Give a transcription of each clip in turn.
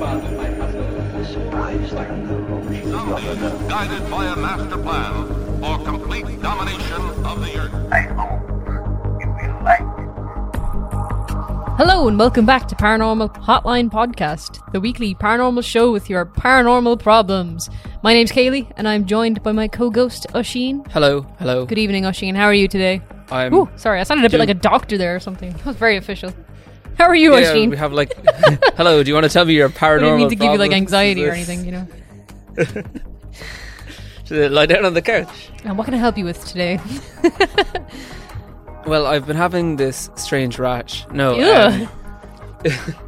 Zombies guided by a master plan for complete domination of the earth. I hope you will like it. Hello and welcome back to Paranormal Hotline Podcast, the weekly paranormal show with your paranormal problems. My name's Kayleigh and I'm joined by my co-ghost Oisín. Hello, hello. Good evening, Oisín. How are you today? I'm. Ooh, sorry, I sounded a bit doing- like a doctor there or something. That was very official. How are you, yeah, Oisín? we have like. hello. Do you want to tell me your I paranormal? didn't mean to give you like anxiety or anything, you know. Should I lie down on the couch? And what can I help you with today? Well, I've been having this strange rash. No, um,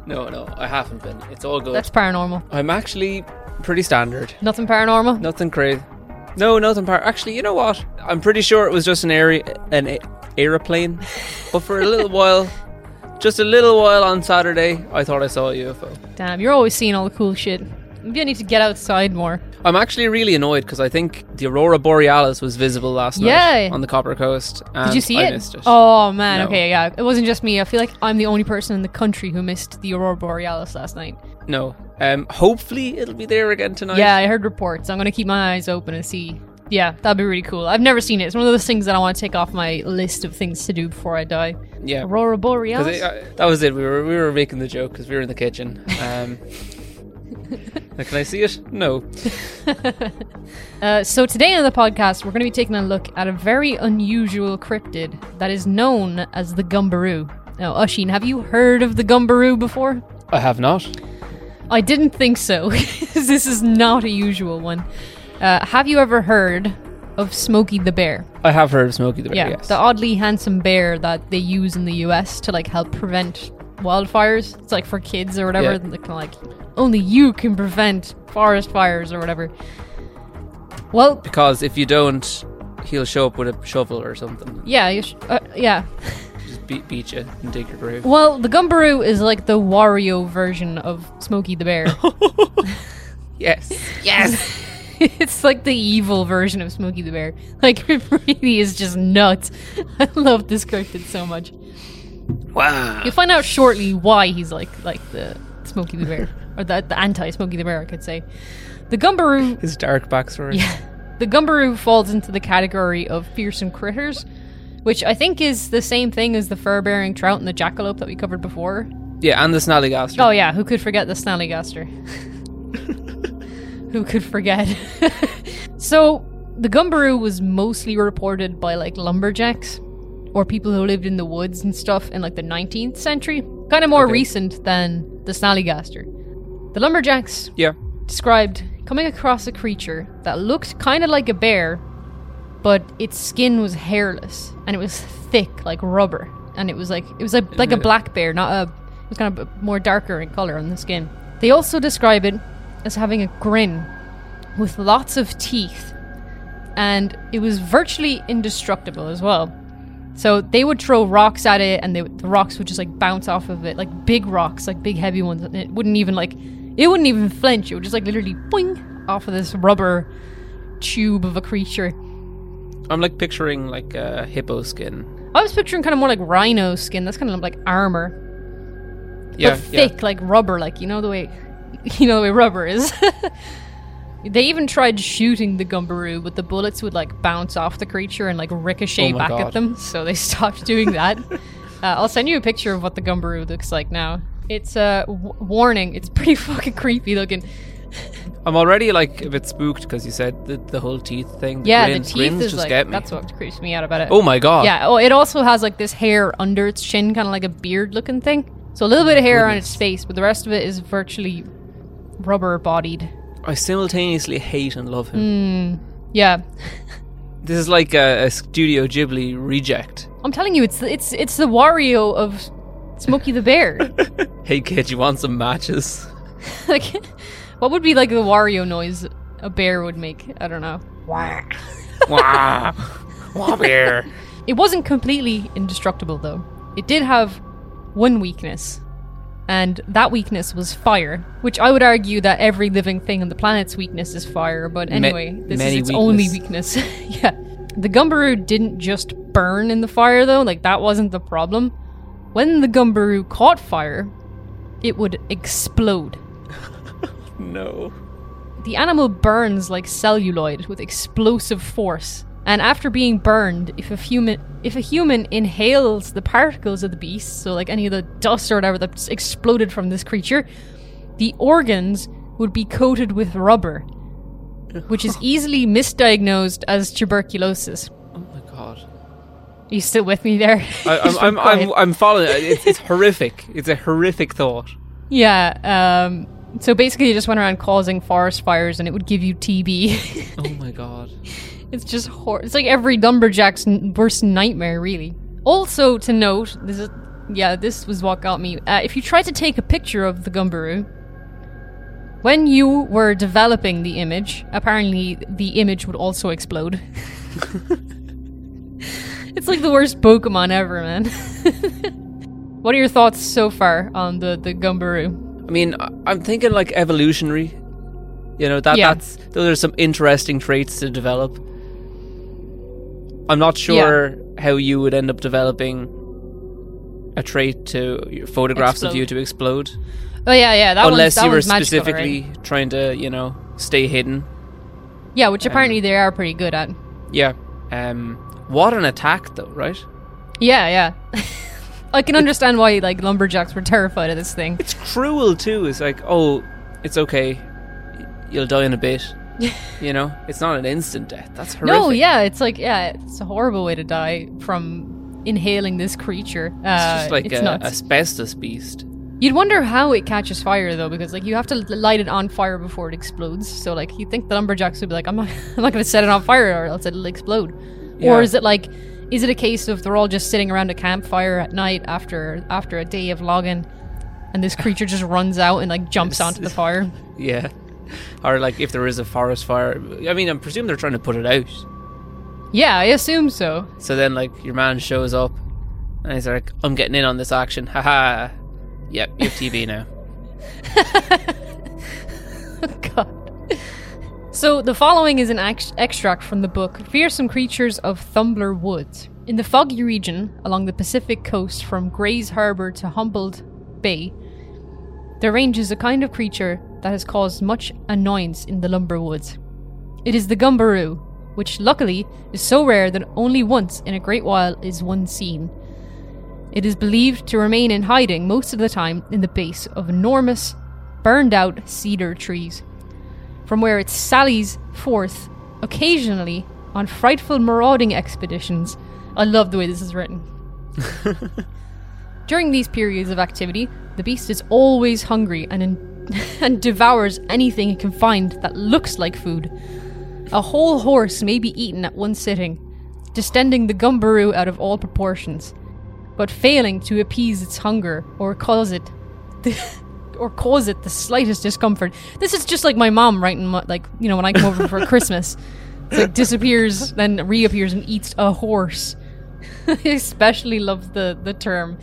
no, no, I haven't been. It's all good. That's paranormal. I'm actually pretty standard. Nothing paranormal? Nothing crazy. No, nothing. Par- actually, you know what? I'm pretty sure it was just an air an a- aeroplane, but for a little while, just a little while on Saturday, I thought I saw a UFO. Damn, you're always seeing all the cool shit. Maybe I need to get outside more. I'm actually really annoyed because I think the aurora borealis was visible last Yeah. night on the Copper Coast. Did you see I it? Missed it. Oh man, No. okay, yeah. It wasn't just me. I feel like I'm the only person in the country who missed the aurora borealis last night. no. Um, hopefully it'll be there again tonight. Yeah, I heard reports. I'm gonna keep my eyes open and see. Yeah, that'd be really cool. I've never seen it. It's one of those things that I want to take off my list of things to do before I die. yeah. Aurora borealis. it- uh, that was it. We were we were making the joke because we were in the kitchen. Um, now, can I see it? No. Uh, so today on the podcast, we're going to be taking a look at a very unusual cryptid that is known as the Gumberoo. Now, Oisín, have you heard of the Gumberoo before? I have not. I didn't think so. 'cause this is not a usual one. Uh, have you ever heard of Smokey the Bear? I have heard of Smokey the Bear. Yeah, yes. the oddly handsome bear that they use in the US to like help prevent wildfires. It's like for kids or whatever. Yeah. They're kind of like only you can prevent forest fires or whatever. Well, because if you don't, he'll show up with a shovel or something. yeah, you sh- uh, yeah. Just beat, beat you and dig your grave. Well, the Gumberoo is like the Wario version of Smokey the Bear. Yes. Yes. it's like the evil version of Smokey the Bear. Like it really is just nuts. I love this cryptid so much. wow. You'll find out shortly why he's like like the Smokey the Bear or the, the anti Smokey the Bear, I could say. The Gumberoo, His dark backstory. yeah, the Gumberoo falls into the category of fearsome critters, which I think is the same thing as the fur-bearing trout and the jackalope that we covered before. Yeah, and the snallygaster. Oh yeah, who could forget the snallygaster? Who could forget? so the Gumberoo was mostly reported by like lumberjacks or people who lived in the woods and stuff in like the 19th century. Kind of more Okay. recent than the snallygaster. The lumberjacks Yeah. described coming across a creature that looked kind of like a bear, but its skin was hairless and it was thick like rubber, and it was like it was like like a black bear, not a. It was kind of more darker in color on the skin. They also describe it as having a grin with lots of teeth, and it was virtually indestructible as well. So they would throw rocks at it, and they, the rocks would just like bounce off of it, like big rocks, like big heavy ones. And it wouldn't even like, it wouldn't even flinch. It would just like literally boing off of this rubber tube of a creature. I'm like picturing like a hippo skin. I was picturing kind of more like rhino skin. That's kind of like armor, Yeah. but thick, like rubber, like you know the way, you know the way rubber is. they even tried shooting the Gumberoo, but the bullets would like bounce off the creature and like ricochet Oh back at them. So they stopped doing that. uh, I'll send you a picture of what the Gumberoo looks like now. It's a uh, w- warning. It's pretty fucking creepy looking. I'm already like a bit spooked because you said the, the whole teeth thing. Yeah, Grin- the teeth is just like get me. that's what creeps me out about it. Oh my god. Yeah. Oh, it also has like this hair under its chin, kind of like a beard looking thing. So a little bit of hair on its face, but the rest of it is virtually rubber bodied. I simultaneously hate and love him. Hmm, yeah. This is like a, a Studio Ghibli reject. I'm telling you, it's it's it's the Wario of Smokey the Bear. Hey kid, you want some matches? like, what would be like the Wario noise a bear would make? I don't know. Wah. Wah bear. It wasn't completely indestructible though. It did have one weakness, and that weakness was fire. Which I would argue that every living thing on the planet's weakness is fire. But anyway, this is its only weakness. weakness. yeah, the Gumberoo didn't just burn in the fire though. Like that wasn't the problem. When the Gumberoo caught fire, it would explode. no. The animal burns like celluloid with explosive force. And after being burned, if a human if a human inhales the particles of the beast, so like any of the dust or whatever that's exploded from this creature, the organs would be coated with rubber, which is easily misdiagnosed as tuberculosis. Oh my god. Are you still with me there? I, I'm, I'm, I'm, I'm following. it. It's, it's horrific. It's a horrific thought. yeah. Um, so basically, you just went around causing forest fires, and it would give you TB. Oh my god. It's just hor- it's like every lumberjack's n- worst nightmare, really. Also to note, this is yeah, this was what got me. Uh, if you try to take a picture of the gumberoo, when you were developing the image, apparently the image would also explode. it's like the worst Pokemon ever, man. what are your thoughts so far on the the gumberoo? I mean, I'm thinking like evolutionary. You know that Yeah. that's those are some interesting traits to develop. I'm not sure how you would end up developing a trait to photographs of you to explode, Oh yeah, yeah, that unless that you were magical, right? specifically trying to, you know, stay hidden. Yeah, which apparently they are pretty good at. Yeah. Um. What an attack, though, right? Yeah, yeah. I can understand why like lumberjacks were terrified of this thing. It's cruel too. It's like, oh, it's okay. You'll die in a bit. You know, it's not an instant death. That's horrific. No, yeah, it's like yeah, it's a horrible way to die from inhaling this creature. Uh, It's just like it's a nuts. asbestos beast. You'd wonder how it catches fire though, because like you have to light it on fire before it explodes. So like you think the lumberjacks would be like, I'm not, I'm not going to set it on fire or else it'll explode. Yeah. Or is it like, is it a case of they're all just sitting around a campfire at night after after a day of logging, and this creature just runs out and like jumps onto the fire? Yeah. Or like if there is a forest fire. I mean, I presume they're trying to put it out. Yeah, I assume so. So then, like, your man shows up and he's like, I'm getting in on this action. Haha. Yep, you have TB now. Oh, God. So, the following is an ex- extract from the book Fearsome Creatures of the Lumberwoods. In the foggy region along the Pacific coast from Gray's Harbor to Humboldt Bay, there ranges a kind of creature that has caused much annoyance in the lumber woods. It is the gumberoo, which luckily is so rare that only once in a great while is one seen. It is believed to remain in hiding most of the time in the base of enormous, burned out cedar trees, from where it sallies forth occasionally on frightful marauding expeditions. I love the way this is written. During these periods of activity, the beast is always hungry and, in- and devours anything it can find that looks like food. A whole horse may be eaten at one sitting, distending the gumberoo out of all proportions, but failing to appease its hunger or cause it or cause it the slightest discomfort. This is just like my mom writing, my, like you know, when I come over for Christmas, it's like disappears, then reappears and eats a horse. I especially love the the term.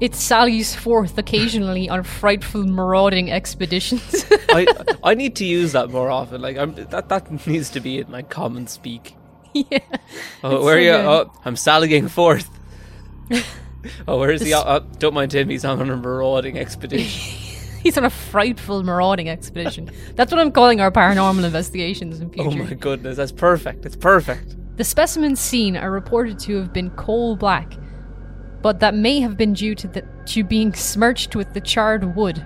It sallies forth occasionally on frightful marauding expeditions. I I need to use that more often. Like, I'm, that that needs to be in my common speak. yeah. Oh, where so are you? good. Oh, I'm sallying forth. oh, where is he? Oh, oh, don't mind him. He's on a marauding expedition. He's on a frightful marauding expedition. That's what I'm calling our paranormal investigations in oh my goodness, that's perfect. It's perfect. The specimens seen are reported to have been coal black, but that may have been due to, the, to being smirched with the charred wood.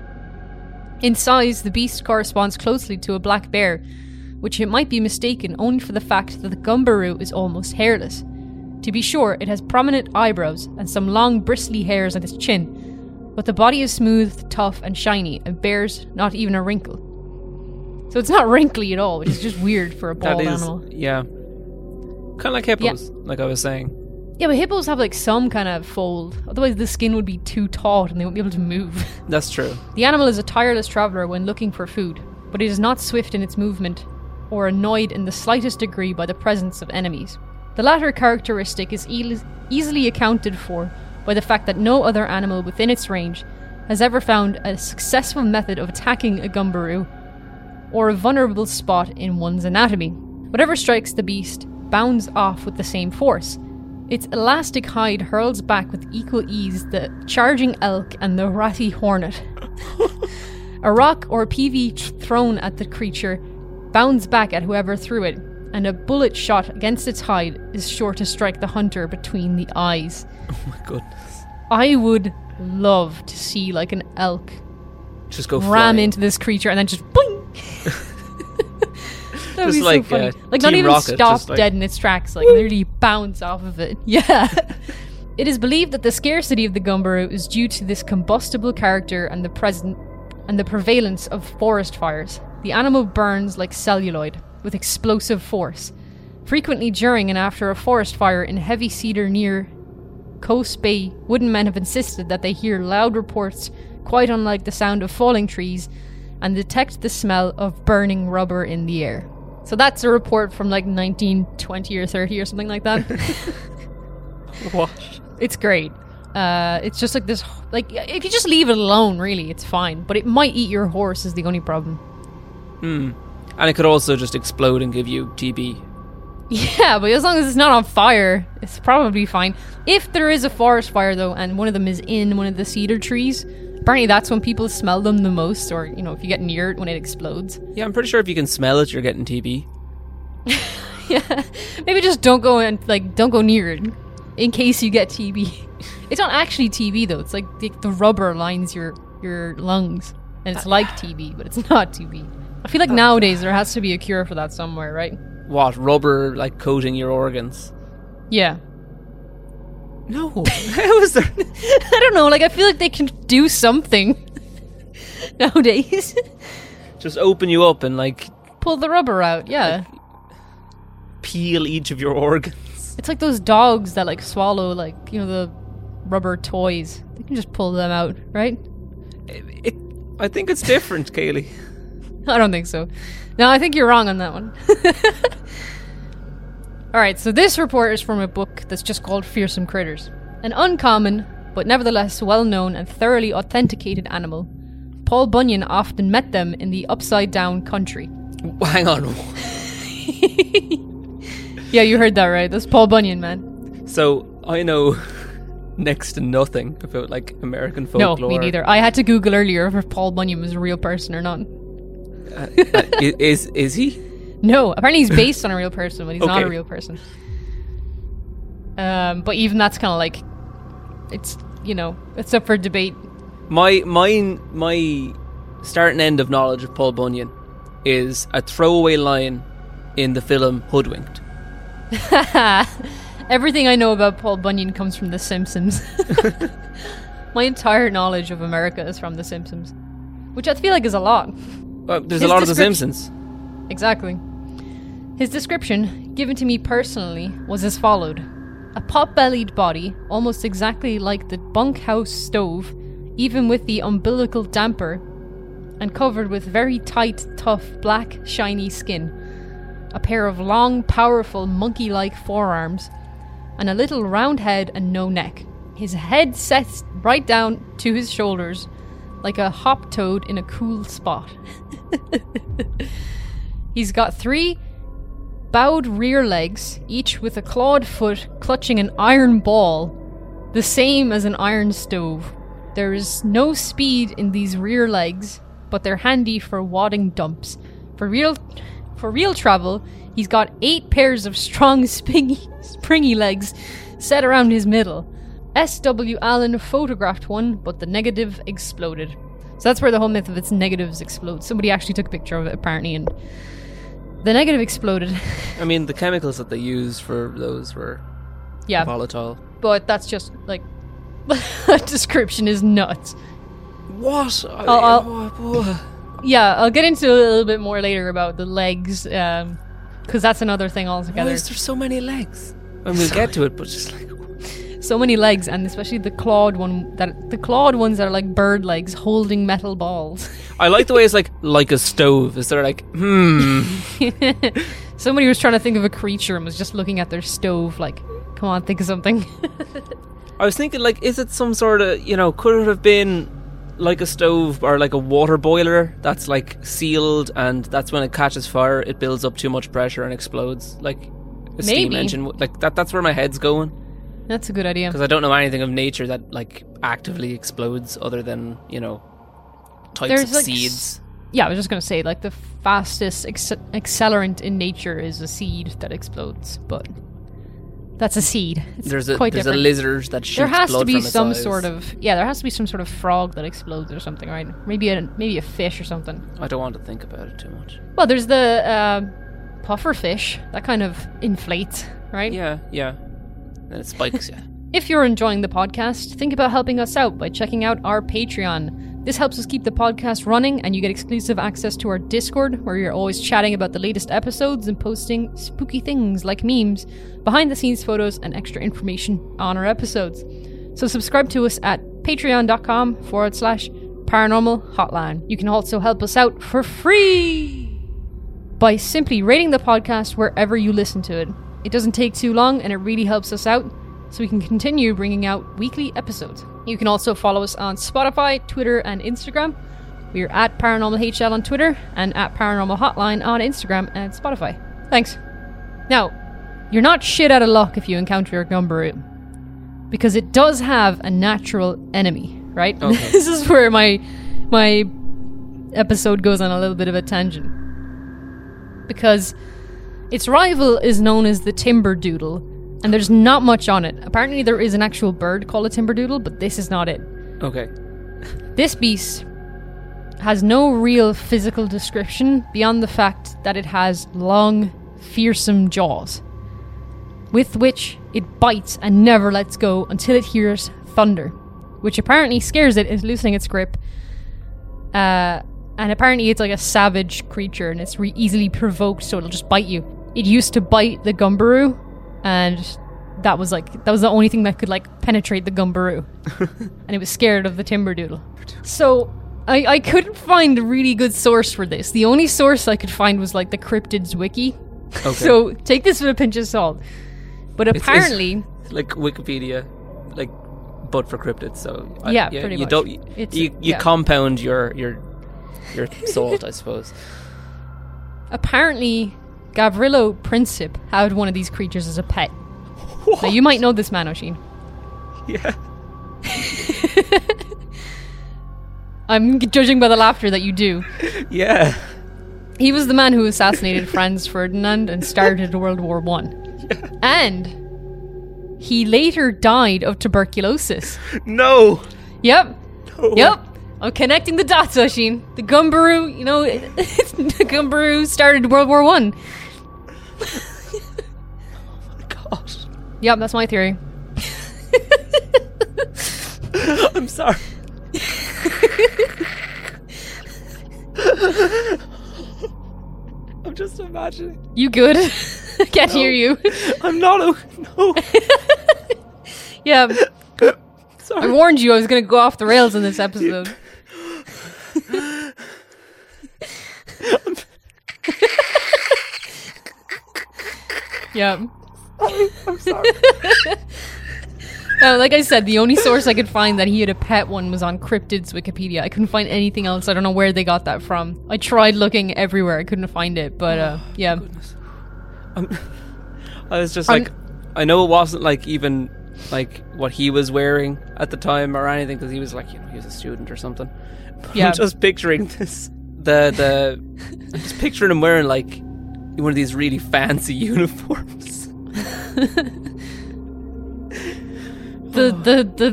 In size, the beast corresponds closely to a black bear, which it might be mistaken only for the fact that the gumberoo is almost hairless. To be sure, it has prominent eyebrows and some long bristly hairs on its chin, but the body is smooth, tough, and shiny and bears not even a wrinkle. So it's not wrinkly at all, which is just weird for a That bald is, animal. yeah, kind of like hippos, like I was saying. Yeah, but hippos have like some kind of fold. Otherwise, the skin would be too taut and they won't be able to move. That's true. the animal is a tireless traveler when looking for food, but it is not swift in its movement or annoyed in the slightest degree by the presence of enemies. The latter characteristic is eas- easily accounted for by the fact that no other animal within its range has ever found a successful method of attacking a gumberoo or a vulnerable spot in one's anatomy. Whatever strikes the beast bounds off with the same force. Its elastic hide hurls back with equal ease the charging elk and the ratty hornet. A rock or peavey t- thrown at the creature bounds back at whoever threw it, and a bullet shot against its hide is sure to strike the hunter between the eyes. Oh my goodness. I would love to see like an elk Just go ram flying. into this creature and then just boing. That would be like, so funny. uh, like not even Rocket, stop like- dead in its tracks, like literally bounce off of it. Yeah. it is believed that the scarcity of the gumberoo is due to this combustible character and the present and the prevalence of forest fires. The animal burns like celluloid with explosive force. Frequently during and after a forest fire in heavy cedar near Coos Bay, wooden men have insisted that they hear loud reports quite unlike the sound of falling trees and detect the smell of burning rubber in the air. So that's a report from like 1920 or 30 or something like that. What? it's great. Uh, it's just like this, like if you just leave it alone, really, it's fine. But it might eat your horse is the only problem. Hmm. And it could also just explode and give you TB. Yeah, but as long as it's not on fire, it's probably fine. If there is a forest fire though, and one of them is in one of the cedar trees, apparently that's when people smell them the most, or you know, if you get near it when it explodes. Yeah, I'm pretty sure if you can smell it, you're getting TB. Yeah, maybe just don't go and like don't go near it in case you get TB. It's not actually TB though. It's like the, the rubber lines your your lungs, and it's like TB, but it's not TB. I feel like nowadays there has to be a cure for that somewhere, right? What? Rubber, like, coating your organs? Yeah. No. Is there? I don't know. Like I feel like they can do something nowadays. just open you up and, like, Pull the rubber out. Yeah, peel each of your organs. it's like those dogs that like swallow like you know the rubber toys. They can just pull them out, right? It, I think it's different, Kayleigh. I don't think so. No, I think you're wrong on that one. All right, so this report is from a book that's just called Fearsome Critters. An uncommon, but nevertheless well known and thoroughly authenticated animal. Paul Bunyan often met them in the upside down country. Hang on. Yeah, you heard that right. That's Paul Bunyan, man. So, I know next to nothing about, like, American folklore. No, me neither. I had to Google earlier if Paul Bunyan was a real person or not. Uh, i- is, is he? No, apparently he's based on a real person, but he's not a real person. Um, but even that's kind of like, it's you know, it's up for debate. My, my, my start and end of knowledge of Paul Bunyan is a throwaway line in the film Hoodwinked. Everything I know about Paul Bunyan comes from The Simpsons. My entire knowledge of America is from The Simpsons, which I feel like is a lot. Well, there's His a lot of The Simpsons. Exactly. His description, given to me personally, was as followed A pot bellied body, almost exactly like the bunkhouse stove, even with the umbilical damper, and covered with very tight, tough, black, shiny skin. A pair of long, powerful, monkey like forearms, and a little round head and no neck. His head sets right down to his shoulders, like a hop toad in a cool spot. He's got three bowed rear legs, each with a clawed foot clutching an iron ball, the same as an iron stove. There is no speed in these rear legs, but they're handy for wadding dumps. For real for real travel, he's got eight pairs of strong springy, springy legs set around his middle. S.W. Allen photographed one, but the negative exploded. So that's where the whole myth of its negatives explode. Somebody actually took a picture of it apparently and the negative exploded. I mean, the chemicals that they used for those were yeah, volatile. but that's just like that description is nuts. What? I'll- I'll- Yeah, I'll get into a little bit more later about the legs, um, because that's another thing altogether. Why altogether. is there so many legs? And we'll get to it, but just like So many legs, and especially the clawed one that the clawed ones that are like bird legs holding metal balls. I like the way it's like like a stove. Is there like hmm? Somebody was trying to think of a creature and was just looking at their stove, like, come on, think of something. I was thinking like, is it some sort of you know? Could it have been like a stove or like a water boiler that's like sealed and that's when it catches fire, it builds up too much pressure and explodes like a steam engine. Like that. That's where my head's going that's a good idea. because I don't know anything of nature that like actively explodes other than you know types There's, of like, seeds. Yeah, I was just gonna say like the fastest acce- accelerant in nature is a seed that explodes, but that's a seed. It's There's a there's different. a lizard that shoots there has blood to be some eyes. sort of yeah. There has to be some sort of frog that explodes or something, right? Maybe a maybe a fish or something. I don't want to think about it too much. Well, there's the uh, puffer fish that kind of inflates, right? Yeah, yeah. It spikes you. If you're enjoying the podcast, think about helping us out by checking out our Patreon. This helps us keep the podcast running, and you get exclusive access to our Discord, where you're always chatting about the latest episodes and posting spooky things like memes, behind the scenes photos, and extra information on our episodes. So subscribe to us at patreon.com forward slash paranormal hotline. You can also help us out for free by simply rating the podcast wherever you listen to it. It doesn't take too long and it really helps us out so we can continue bringing out weekly episodes. You can also follow us on Spotify, Twitter, and Instagram. We are at Paranormal HL on Twitter and at Paranormal Hotline on Instagram and Spotify. Thanks. Now, you're not shit out of luck if you encounter a Gumberoo because it does have a natural enemy, right? Okay. this is where my my episode goes on a little bit of a tangent because its rival is known as the timber doodle, and there's not much on it. Apparently, there is an actual bird called a timber doodle, but this is not it. Okay. This beast has no real physical description beyond the fact that it has long, fearsome jaws, with which it bites and never lets go until it hears thunder, which apparently scares it into loosening its grip. Uh, and apparently, it's like a savage creature and it's re- easily provoked, so it'll just bite you. It used to bite the Gumberoo, and that was like that was the only thing that could like penetrate the Gumberoo, and it was scared of the Timber Doodle. So I, I couldn't find a really good source for this. The only source I could find was like the cryptids wiki. Okay. So take this with a pinch of salt. But It's- it's apparently, like Wikipedia, like, but for cryptids. So uh, I- Yeah, pretty you much. don't you It's- you, you yeah. compound your your your salt, I suppose. apparently, Gavrilo Princip had one of these creatures as a pet. Now you might know this man, Oisín. Yeah. I'm judging by the laughter that you do. Yeah. He was the man who assassinated Franz Ferdinand and started World War One. Yeah. And he later died of tuberculosis. No. Yep. No. Yep. I'm connecting the dots, Oisín. The Gumberoo, you know, the Gumberoo started World War One. Gosh. Yep, that's my theory. I'm sorry. I'm just imagining. You good? I can't hear you. I'm not a no. yeah, sorry. I warned you I was going to go off the rails in this episode. Yeah. I'm sorry. Uh, like I said, the only source I could find that he had a pet one was on Cryptids Wikipedia. I couldn't find anything else. I don't know where they got that from. I tried looking everywhere. I couldn't find it. But uh, yeah. I'm, I was just I'm- like, I know it wasn't like even like what he was wearing at the time or anything because he was like, you know, he was a student or something. But Yeah. I'm just picturing this. The the I'm just picturing him wearing like one of these really fancy uniforms. The, the, the,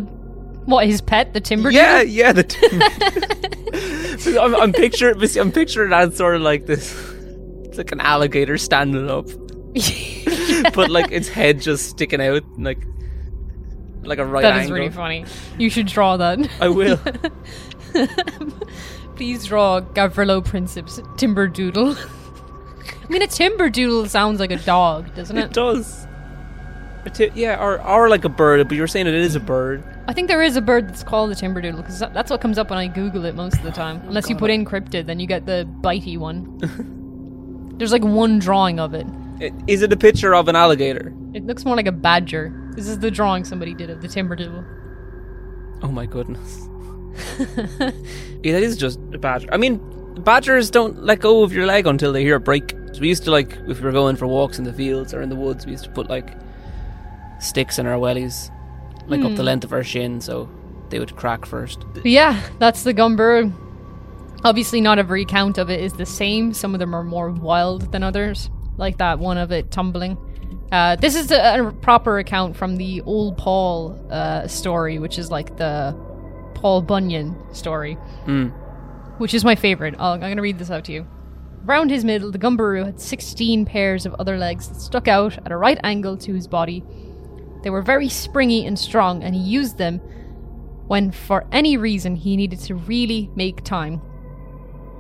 what, his pet? The timber Yeah, yeah. The t- I'm, I'm picturing I'm picturing that sort of like this. It's like an alligator standing up, but like its head just sticking out, like like a right That is angle. really funny. You should draw that. I will. Please draw Gavrilo Princip's timber doodle. I mean, a timber doodle sounds like a dog, doesn't It it? does. A yeah, or or like a bird, but you were saying it is a bird. I think there is a bird that's called a timber doodle because that's what comes up when I Google it most of the time. Unless you put in cryptid, then you get the bitey one. There's like one drawing of it. I- Is it a picture of an alligator? It looks more like a badger. This is the drawing somebody did of the timber doodle. Oh my goodness. yeah, that is just a badger. I mean, badgers don't let go of your leg until they hear a break. So we used to like if we were going for walks in the fields or in the woods, we used to put like sticks in our wellies, like up the length of our shin, so they would crack first. Yeah, that's the Gumburr. Obviously, not every account of it is the same. Some of them are more wild than others, like that one of it tumbling. Uh, this is a, a proper account from the Old Paul uh, story, which is like the Paul Bunyan story, which is my favorite. I'll, I'm going to read this out to you. Round his middle, the Gumberoo had 16 pairs of other legs that stuck out at a right angle to his body. They were very springy and strong, and he used them when, for any reason, he needed to really make time.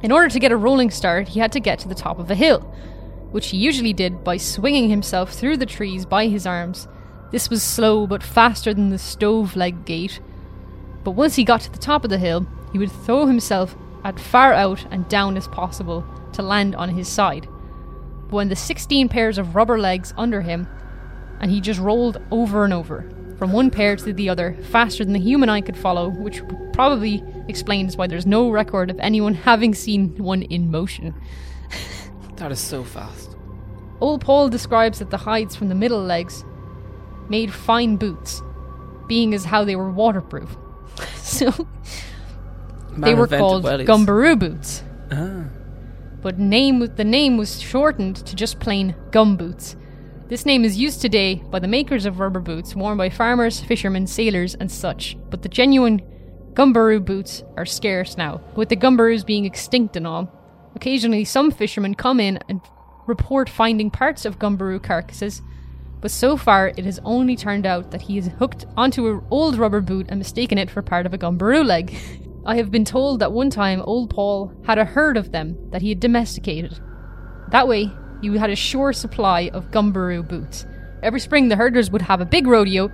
In order to get a rolling start, he had to get to the top of a hill, which he usually did by swinging himself through the trees by his arms. This was slow but faster than the stove leg gait. But once he got to the top of the hill, he would throw himself as far out and down as possible to land on his side. But when the 16 pairs of rubber legs under him, and he just rolled over and over, from one pair to the other, faster than the human eye could follow, which probably explains why there's no record of anyone having seen one in motion. That is so fast. Old Paul describes that the hides from the middle legs made fine boots, being as how they were waterproof. so they were called. Gumberoo boots. Ah. But name the name was shortened to just plain gum boots. This name is used today by the makers of rubber boots worn by farmers, fishermen, sailors, and such. But the genuine Gumberoo boots are scarce now, with the Gumberoos being extinct and all. Occasionally, some fishermen come in and report finding parts of Gumberoo carcasses, but so far it has only turned out that he has hooked onto an old rubber boot and mistaken it for part of a Gumberoo leg. I have been told that one time old Paul had a herd of them that he had domesticated. That way, you had a sure supply of Gumberoo boots. Every spring, the herders would have a big rodeo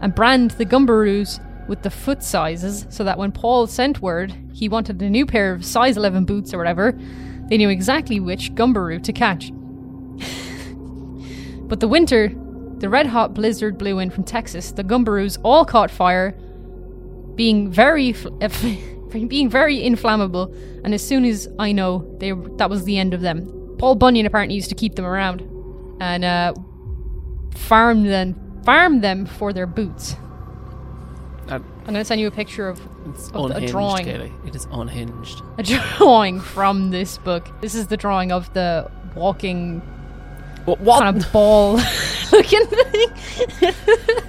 and brand the Gumberoos with the foot sizes so that when Paul sent word he wanted a new pair of size 11 boots or whatever, they knew exactly which Gumberoo to catch. but the winter, the red hot blizzard blew in from Texas, the Gumberoos all caught fire, being very being very inflammable, and as soon as I know, they that was the end of them. Paul Bunyan apparently used to keep them around and uh, farm them farm them for their boots. That- I'm gonna send you a picture of, of a drawing, Kayleigh. It is unhinged. a drawing from this book. This is the drawing of the walking What? What? kind of ball looking thing.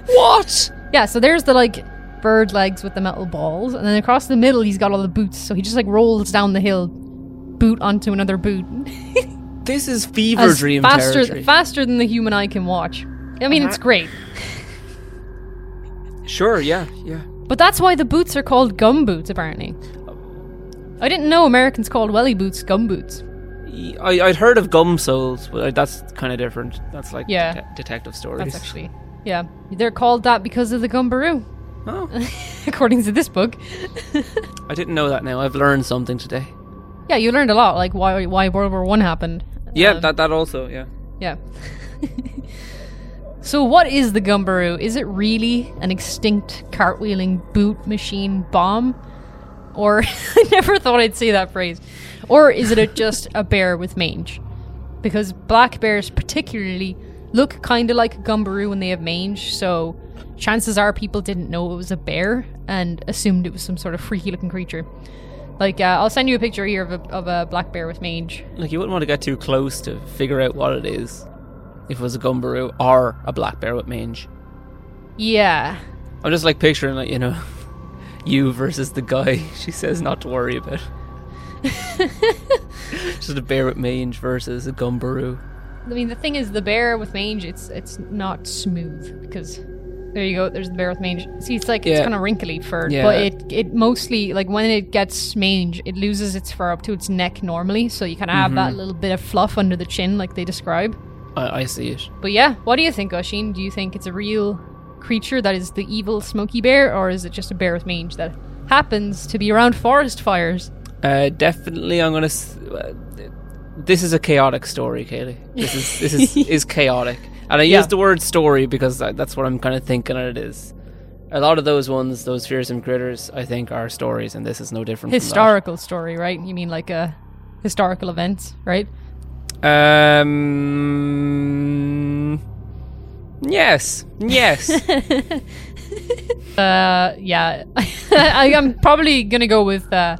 what? Yeah, so there's the like bird legs with the metal balls, and then across the middle he's got all the boots. So he just like rolls down the hill, boot onto another boot, This is fever as dream faster territory. faster than the human eye can watch. I mean, it's uh-huh. great, sure, yeah, yeah. but that's why the boots are called gum boots. Apparently, I didn't know Americans called welly boots gum boots. I, I'd heard of gum soles, but that's kind of different. That's like Yeah. dete- detective stories. That's actually yeah, they're called that because of the gumberoo, Oh, according to this book. I didn't know that. Now I've learned something today. Yeah, you learned a lot, like why why World War One happened. Yeah, Um, that that also. Yeah. Yeah. so, what is the Gumberoo? Is it really an extinct cartwheeling boot machine bomb? Or, I never thought I'd say that phrase. Or is it a, just a bear with mange? Because black bears, particularly, look kind of like a Gumberoo when they have mange, so chances are people didn't know it was a bear and assumed it was some sort of freaky looking creature. Like, uh, I'll send you a picture here of a, of a black bear with mange. Like you wouldn't want to get too close to figure out what it is. If it was a gumberoo or a black bear with mange. Yeah. I'm just like picturing like you know, you versus the guy she says not to worry about. just a bear with mange versus a gumberoo. I mean, the thing is, the bear with mange, it's it's not smooth because there you go. There's the bear with mange. See, it's like it's Yeah. kind of wrinkly fur, Yeah. but it it mostly like when it gets mange, it loses its fur up to its neck normally, so you kind of have Mm-hmm. that little bit of fluff under the chin, like they describe. I, I see it. But yeah, what do you think, Oisín? Do you think it's a real creature that is the evil Smokey bear, or is it just a bear with mange that happens to be around forest fires? Uh, definitely, I'm gonna. S- uh, this is a chaotic story, Kayleigh. This is this is is chaotic, and I Yeah. use the word story because that's what I'm kind of thinking it is. A lot of those ones, those fearsome critters, I think are stories, and this is no different. Historical story, right? You mean like a historical event, right? Um. Yes. Yes. Uh, yeah, I, I'm probably gonna go with uh,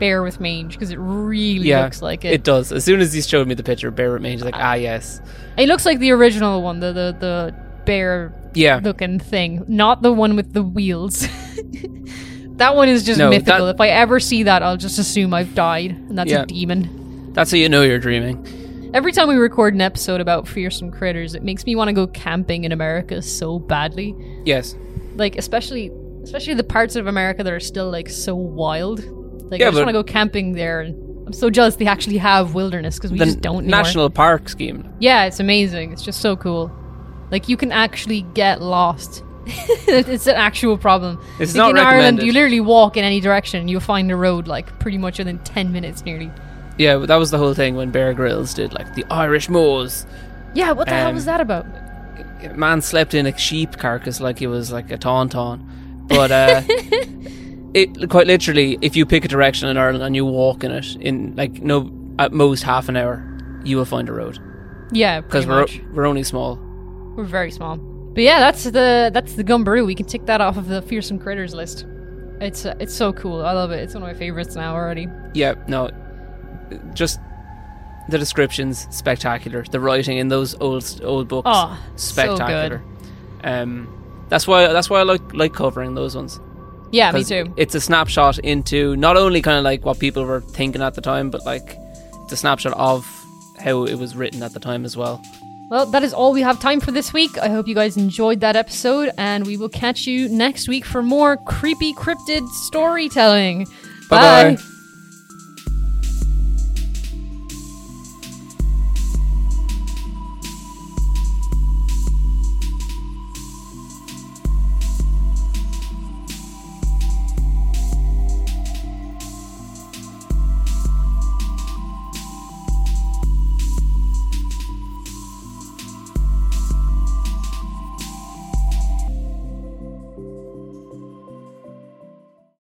bear with mange because it really Yeah, looks like it. It does. As soon as he showed me the picture, bear with me. He's like, ah, yes, It looks like the original one, the the, the bear yeah. looking thing, not the one with the wheels. that one is just No, mythical. that- if I ever see that, I'll just assume I've died, and that's Yeah. a demon. That's how you know you're dreaming. Every time we record an episode about fearsome critters, it makes me want to go camping in America so badly. Yes. Like especially especially the parts of America that are still like so wild. Like Yeah, I just want to go camping there I'm so jealous they actually have wilderness because we the just don't anymore. national park scheme. Yeah, it's amazing. It's just so cool. Like you can actually get lost. it's an actual problem. It's like not in Ireland, you literally walk in any direction, you'll find a road like pretty much within ten minutes nearly. Yeah, that was the whole thing when Bear Grylls did like the Irish moors. Yeah, what the hell Um, was that about? Man slept in a sheep carcass like it was like a tauntaun. But uh, it quite literally, if you pick a direction in Ireland and you walk in it in like no at most half an hour, you will find a road Yeah, because we're much. we're only small. We're very small. But yeah, that's the that's the Gumberoo. We can tick that off of the fearsome critters list. It's uh, it's so cool. I love it. It's one of my favorites now already. Yeah, no, just the descriptions spectacular. The writing in those old old books Oh, so good. spectacular. Um, that's why that's why I like like covering those ones. Yeah, me too. It's a snapshot into not only kind of like what people were thinking at the time, but like it's a snapshot of how it was written at the time as well. Well, that is all we have time for this week. I hope you guys enjoyed that episode, and we will catch you next week for more creepy cryptid storytelling. Bye-bye. Bye.